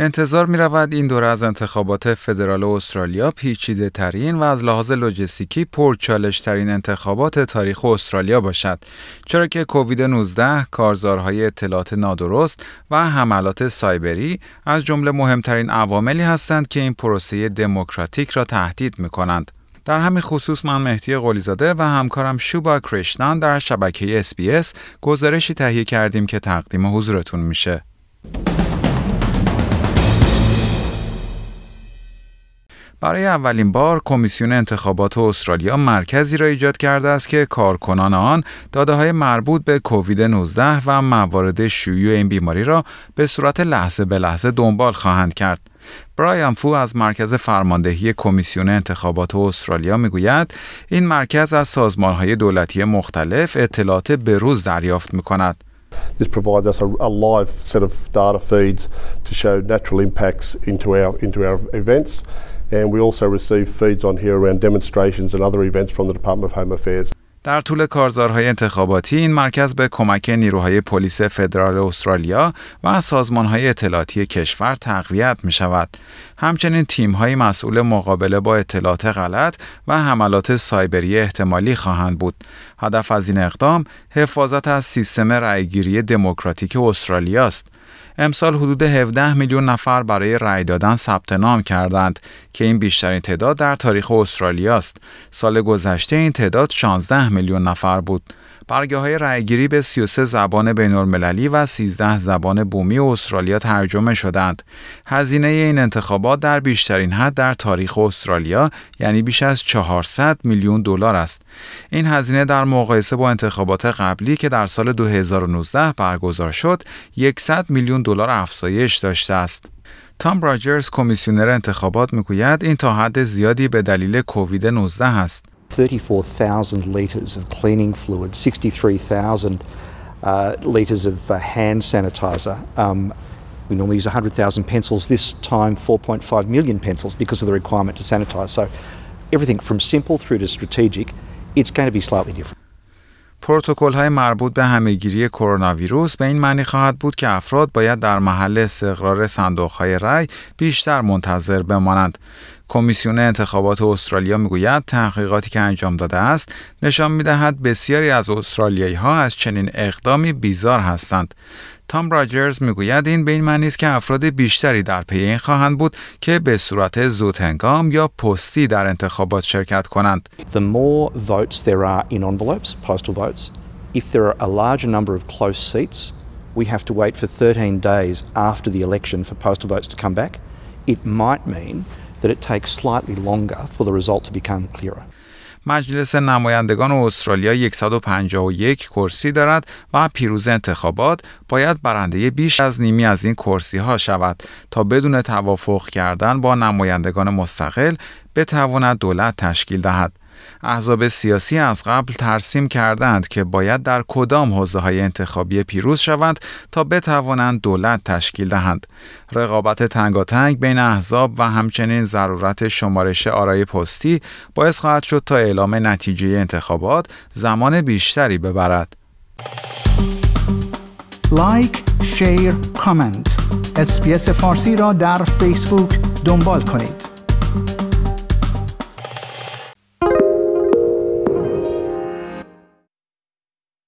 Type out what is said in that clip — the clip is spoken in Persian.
انتظار می رود این دوره از انتخابات فدرال استرالیا پیچیده ترین و از لحاظ لوجستیکی پرچالش ترین انتخابات تاریخ استرالیا باشد چرا که کووید 19 کارزارهای اطلاعات نادرست و حملات سایبری از جمله مهمترین عواملی هستند که این پروسه دموکراتیک را تهدید می کنند. در همین خصوص من مهدی قلیزاده و همکارم شوبا کرشنان در شبکه SBS گزارشی تهیه کردیم که تقدیم حضورتون میشه. برای اولین بار کمیسیون انتخابات استرالیا مرکزی را ایجاد کرده است که کارکنان آن داده های مربوط به کووید 19 و موارد شیوع این بیماری را به صورت لحظه به لحظه دنبال خواهند کرد. برایان فو از مرکز فرماندهی کمیسیون انتخابات استرالیا می‌گوید این مرکز از سازمانهای دولتی مختلف اطلاعات بروز دریافت می کند. This provides us a, a, live set of data feeds to show natural impacts into our into our events, and we also receive feeds on here around demonstrations and other events from the Department of Home Affairs. در طول کارزارهای انتخاباتی این مرکز به کمک نیروهای پلیس فدرال استرالیا و سازمانهای اطلاعاتی کشور تقویت می شود. همچنین تیمهای مسئول مقابله با اطلاعات غلط و حملات سایبری احتمالی خواهند بود. هدف از این اقدام حفاظت از سیستم رأیگیری دموکراتیک استرالیا است. امسال حدود 17 میلیون نفر برای رأی دادن ثبت نام کردند که این بیشترین تعداد در تاریخ استرالیا است. سال گذشته این تعداد 16 میلیون نفر بود. برگه های رأیگیری به 33 زبان بین المللی و 13 زبان بومی استرالیا ترجمه شدند. هزینه این انتخابات در بیشترین حد در تاریخ استرالیا یعنی بیش از 400 میلیون دلار است. این هزینه در مقایسه با انتخابات قبلی که در سال 2019 برگزار شد، 100 میلیون دلار افزایش داشته است. تام راجرز کمیسیونر انتخابات می‌گوید این تا حد زیادی به دلیل کووید 19 است. 34,000 litres of cleaning fluid, 63,000 uh, litres of uh, hand sanitizer. Um, we normally use 100,000 pencils, this time 4.5 million pencils because of the requirement to sanitise. So everything from simple through to strategic, it's going to be slightly different. پروتکل های مربوط به همهگیری کرونا ویروس به این معنی خواهد بود که افراد باید در محل استقرار صندوق های رای بیشتر منتظر بمانند. کمیسیون انتخابات استرالیا می‌گوید تحقیقاتی که انجام داده است نشان می‌دهد بسیاری از استرالیایی ها از چنین اقدامی بیزار هستند. تام راجرز می‌گوید این به این معنی است که افراد بیشتری در پی این خواهند بود که به صورت زودهنگام یا پستی در انتخابات شرکت کنند. The more votes there are in envelopes, postal votes, if there are a larger number of close seats, we have to wait for 13 days after the election for postal votes to come back. It might mean that it takes slightly longer for the result to become clearer. مجلس نمایندگان استرالیا 151 کرسی دارد و پیروز انتخابات باید برنده بیش از نیمی از این کرسی ها شود تا بدون توافق کردن با نمایندگان مستقل بتواند دولت تشکیل دهد. احزاب سیاسی از قبل ترسیم کردند که باید در کدام حوزه های انتخابی پیروز شوند تا بتوانند دولت تشکیل دهند. رقابت تنگاتنگ بین احزاب و همچنین ضرورت شمارش آرای پستی باعث خواهد شد تا اعلام نتیجه انتخابات زمان بیشتری ببرد. like، share، comment. SBS فارسی را در فیسبوک دنبال کنید.